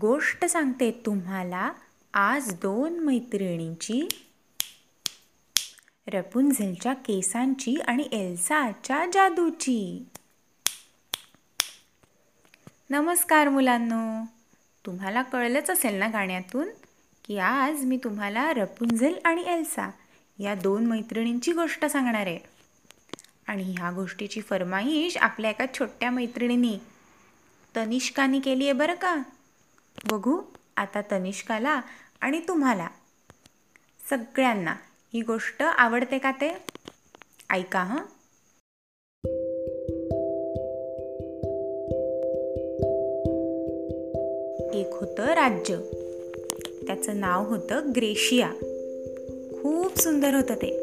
गोष्ट सांगते तुम्हाला आज दोन मैत्रिणींची रपुंझलच्या केसांची आणि एल्साच्या जादूची. नमस्कार मुलांनो. तुम्हाला कळलंच असेल ना गाण्यातून की आज मी तुम्हाला रपुंझल आणि एल्सा या दोन मैत्रिणींची गोष्ट सांगणार आहे. आणि ह्या गोष्टीची फरमाईश आपल्या एका छोट्या मैत्रिणीने तनिष्कानी केली आहे बरं का? बघू आता तनिष्काला आणि तुम्हाला. सगळ्यांना ही गोष्ट आवडते का ते? ऐका हं. एक होतं राज्य. त्याचं नाव होतं ग्रेशिया. खूप सुंदर होतं ते.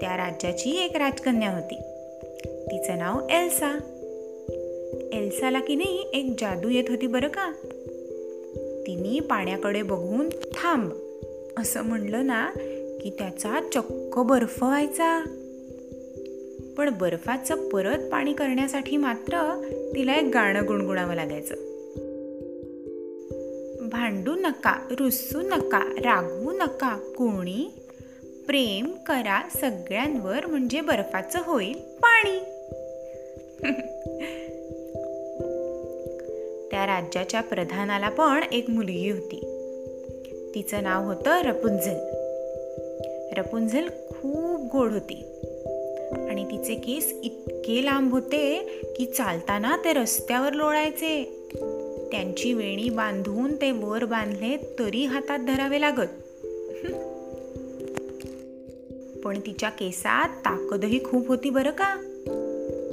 त्या राज्याची एक राजकन्या होती. तिचं नाव एल्सा. एल्साला की नाही एक जादू येत होती बरं का? तिने पाण्याकडे बघून थांब असं म्हणलं ना की त्याचा चक्क बर्फ व्हायचा. पण बर्फाचं परत पाणी करण्यासाठी मात्र तिला एक गाणं गुणगुणावं लागायचं. भांडू नका रुसू नका रागवू नका कोणी. प्रेम करा सगळ्यांवर म्हणजे बर्फाचं होईल पाणी. त्या राज्याच्या प्रधानाला पण एक मुलगी होती. तिचं नाव होतं रपुंझल. रपुंझल खूप गोड होती. आणि तिचे केस इतके लांब होते की चालताना ते रस्त्यावर लोळायचे. त्यांची वेणी बांधून ते वर बांधले तरी हातात धरावे लागत. पण तिच्या केसात ताकदही खूप होती बरं का?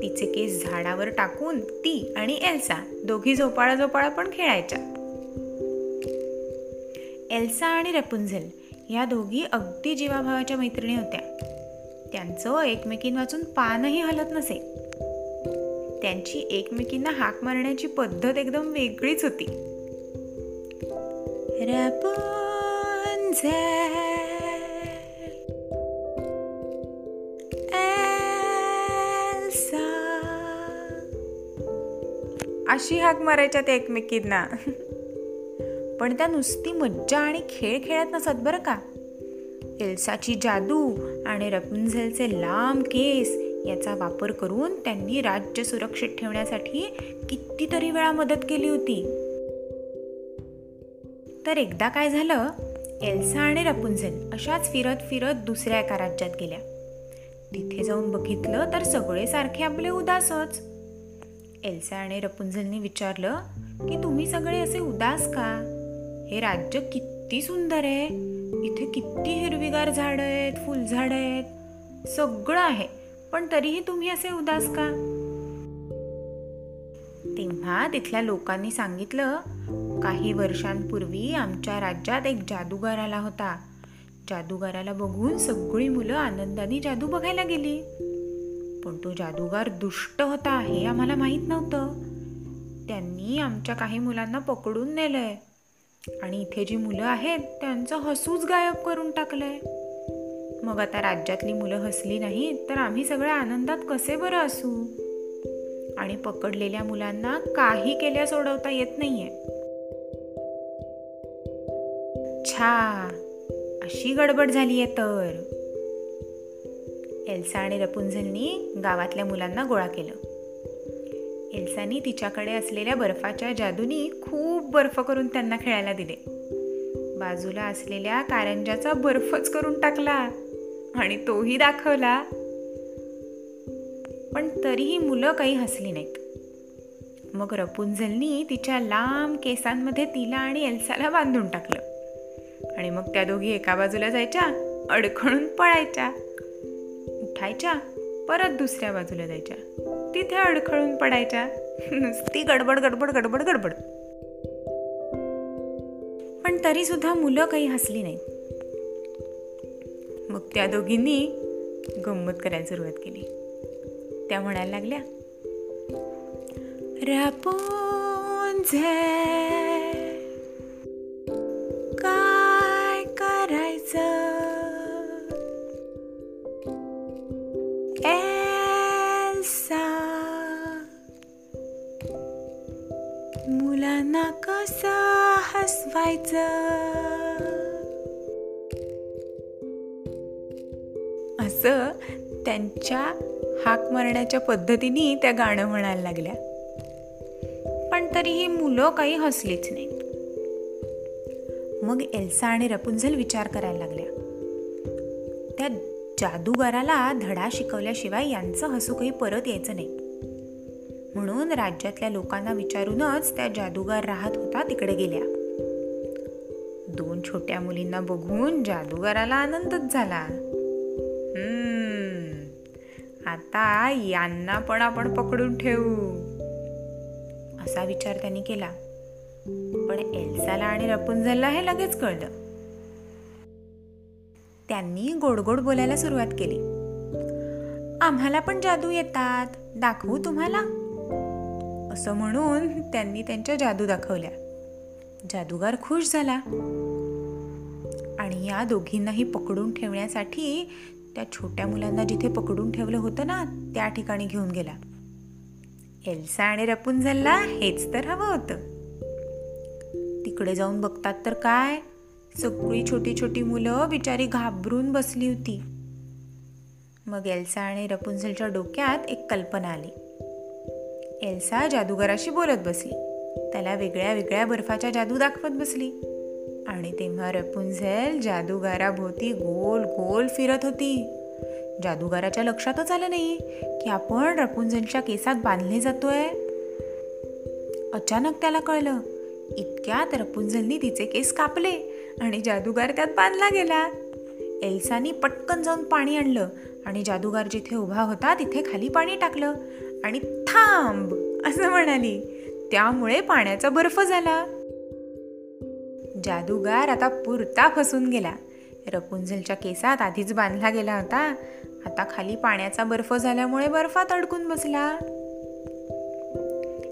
तिचे केस झाडावर टाकून ती आणि एल्सा दोघी झोपाळा झोपाळा पण खेळायच्या. एल्सा आणि रेपुंझेल या दोघी अगदी जीवाभावाच्या मैत्रिणी होत्या. त्यांचं एकमेकीं वाचून पानही हलत नसे. त्यांची एकमेकींना हाक मारण्याची पद्धत एकदम वेगळीच होती. अशी हाक मारायच्या त्या एकमेकींना. पण त्या नुसती मज्जा आणि खेळ खेळत नसत बरं का? एल्साची जादू आणि रपुंझलचे लांब केस याचा वापर करून त्यांनी राज्य सुरक्षित ठेवण्यासाठी कितीतरी वेळा मदत केली होती. तर एकदा काय झालं? एल्सा आणि रपुंझल अशाच फिरत फिरत दुसऱ्या एका राज्यात गेल्या. तिथे जाऊन बघितलं तर सगळे सारखे आपले उदासच. एल्सा आणि रपुंझलनी विचारलं की तुम्ही सगळे असे उदास का? हे राज्य किती सुंदर आहे. इथे किती हिरवीगार झाड आहेत फुलझाड आहेत. सगळं आहे पण तरीही तुम्ही असे उदास का? तेव्हा तिथल्या लोकांनी सांगितलं काही वर्षांपूर्वी आमच्या राज्यात एक जादूगार आला होता. जादूगाराला बघून सगळी मुलं आनंदाने जादू बघायला गेली. पण तो जादूगार दुष्ट होता हे आम्हाला माहीत नव्हतं. त्यांनी आमच्या काही मुलांना पकडून नेलंय. आणि इथे जी मुलं आहेत त्यांचं हसूच गायब करून टाकलंय. मग आता राज्यातली मुलं हसली नाहीत तर आम्ही सगळ्या आनंदात कसे बरं असू? आणि पकडलेल्या मुलांना काही केल्या सोडवता येत नाहीये. छा अशी गडबड झाली आहे तर. एल्सा आणि रपुंझलनी गावातल्या मुलांना गोळा केलं. एल्सानी तिच्याकडे असलेल्या बर्फाच्या जादूनी खूप बर्फ करून त्यांना खेळायला दिले. बाजूला असलेल्या कारंजाचा बर्फच करून टाकला आणि तोही दाखवला. पण तरीही मुलं काही हसली नाहीत. मग रपुंझलनी तिच्या लांब केसांमध्ये तिला आणि एल्साला बांधून टाकलं आणि मग त्या दोघी एका बाजूला जायच्या अडखळून पळायच्या. उठायच्या परत दुसऱ्या बाजूला जायच्या. तिथे अडखळून पडायच्या. नुसती गडबड गडबड गडबड गडबड. पण तरी सुद्धा मुलं काही हसली नाहीत. मग त्या दोघींनी गंमत करायला सुरुवात केली. त्या म्हणायला लागल्या काय मुलांना कसा हसवायचं? असं त्यांच्या हाक मारण्याच्या पद्धतीने त्या गाणं म्हणायला लागल्या. पण तरीही मुलं काही हसलीच नाही मग एल्सा आणि रपुंझल विचार करायला लागल्या. त्या जादूगाराला धडा शिकवल्याशिवाय यांचं हसू काही परत यायचं नाही. म्हणून राज्यातल्या लोकांना विचारूनच त्या जादूगार राहत होता तिकडे गेल्या. दोन छोट्या मुलींना बघून जादूगाराला आनंदच झाला. हम्म आता यांना पण आपण पकडून ठेवू असा विचार त्यांनी केला. पण एल्साला आणि रपुंझलला हे लगेच कळलं. त्यांनी गोडगोड बोलायला सुरुवात केली. आम्हाला पण जादू येतात दाखवू तुम्हाला? असं म्हणून त्यांनी त्यांच्या जादू दाखवल्या. जादूगार खुश झाला. आणि या दोघींनाही पकडून ठेवण्यासाठी त्या छोट्या मुलांना जिथे पकडून ठेवलं होतं ना त्या ठिकाणी घेऊन गेला. एल्सा आणि रपुंझलला हेच तर हवं होतं. तिकडे जाऊन बघतात तर काय? सगळी छोटी छोटी मुलं बिचारी घाबरून बसली होती. मग एल्सा आणि रपुंझलच्या डोक्यात एक कल्पना आली. एल्सा जादूगाराशी बोलत बसली. त्याला वेगळ्या वेगळ्या बर्फाच्या जादू दाखवत बसली. आणि तेव्हा रपुंझेल जादूगाराभोवती गोल गोल फिरत होती. जादूगाराच्या लक्षातच आलं नाही की आपण रपुंझेलच्या केसात बांधले जातोय. अचानक त्याला कळलं इतक्यात रपुंझलनी तिचे केस कापले आणि जादूगार त्यात बांधला गेला. एल्सानी पटकन जाऊन पाणी आणलं आणि जादूगार जिथे उभा होता तिथे खाली पाणी टाकलं. आणि थांब असं म्हणाली. त्यामुळे पाण्याचा बर्फ झाला. जादूगार आता पुरता फसून गेला. रपुंझलच्या केसात आधीच बांधला गेला होता. आता खाली पाण्याचा बर्फ झाल्यामुळे बर्फात अडकून बसला.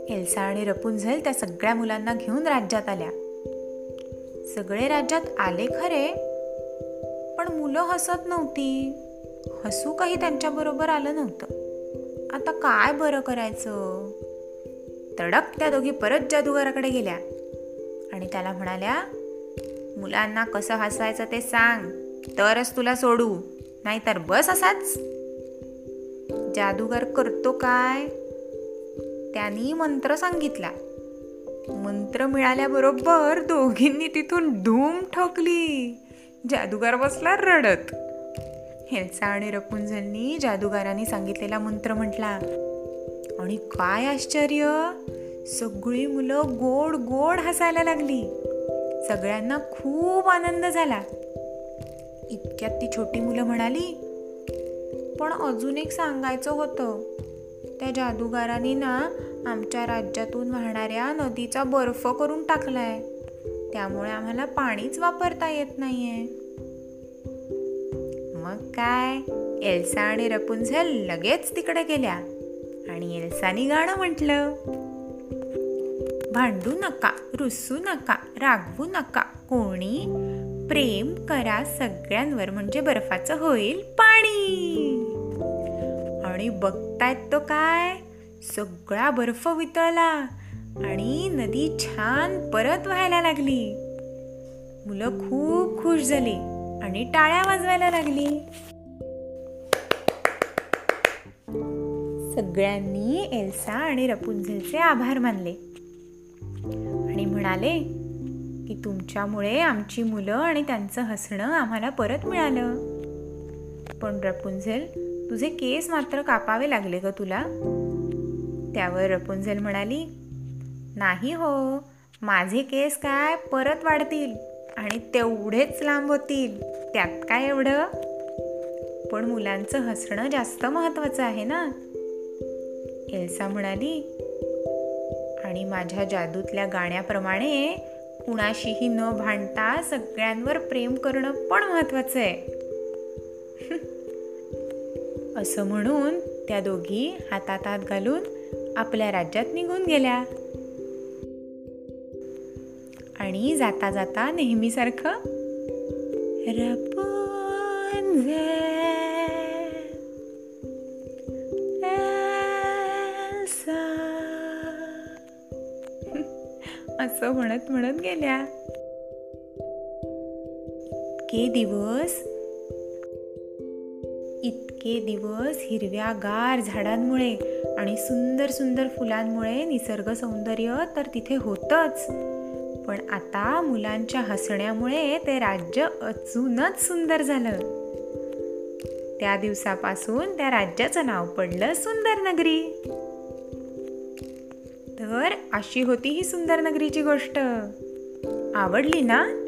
एल्सा आणि रपुंझल त्या सगळ्या मुलांना घेऊन राज्यात आल्या. सगळे राज्यात आले खरे पण मुलं हसत नव्हती. हसू काही त्यांच्याबरोबर आलं नव्हतं. आता काय बरं करायचं? तडक त्या दोघी परत जादूगाराकडे गेल्या. आणि त्याला म्हणाल्या मुलांना कसं हसायचं ते सांग. तरच तुला सोडू. नाहीतर बस असाच. जादूगार करतो काय? त्यांनी मंत्र सांगितला. मंत्र मिळाल्याबरोबर दोघींनी तिथून धूम ठोकली. जादूगार बसला रडत. हेल्सा आणि रपुंझलनी जादूगारांनी सांगितलेला मंत्र म्हटला आणि काय आश्चर्य! सगळी मुलं गोड गोड हसायला लागली. सगळ्यांना खूप आनंद झाला. इतक्यात ती छोटी मुलं म्हणाली पण अजून एक सांगायचं होतं. त्या जादूगारांनी ना आमच्या राज्यातून वाहणाऱ्या नदीचा बर्फ करून टाकलाय. त्यामुळे आम्हाला पाणीच वापरता येत नाहीये. मग काय? एल्सा आणि रपुंझल लगेच तिकडे गेल्या. आणि एल्सानी गाणं म्हटलं भांडू नका रुसू नका रागवू नका. कोणी प्रेम करा सगळ्यांवर म्हणजे बर्फाचं होईल पाणी. आणि बघतायत तो काय? सगळा बर्फ वितळला आणि नदी छान परत व्हायला लागली. मुलं खूप खुश झाली. आणि टाळ्या वाजवायला लागली. सगळ्यांनी एल्सा आणि रपुंझलचे आभार मानले. आणि म्हणाले की तुमच्यामुळे आमची मुलं आणि त्यांचं हसणं आम्हाला परत मिळालं. पण रपुंझल तुझे केस मात्र कापावे लागले ग तुला. त्यावर रपुंझल म्हणाली नाही हो माझे केस काय परत वाढतील. आणि तेवढेच लांब होतील. त्यात काय एवढं? पण मुलांचं हसणं जास्त महत्वाचं आहे ना? एल्सा म्हणाली आणि माझ्या जादूतल्या गाण्याप्रमाणे कुणाशीही न भांडता सगळ्यांवर प्रेम करणं पण महत्वाचं आहे. असं म्हणून त्या दोघी हातात हात घालून आपल्या राज्यात निघून गेल्या. आणि जाता जाता नेहमीसारखं असं म्हणत म्हणत गेल्या. इतके दिवस इतके दिवस हिरव्यागार झाडांमुळे आणि सुंदर सुंदर फुलांमुळे निसर्ग सौंदर्य तर तिथे होतच. पण आता मुलांच्या हसण्यामुळे ते राज्य अजूनच सुंदर झालं. त्या दिवसापासून त्या राज्याचं नाव पडलं सुंदर नगरी. तर अशी होती ही सुंदर नगरीची गोष्ट. आवडली ना?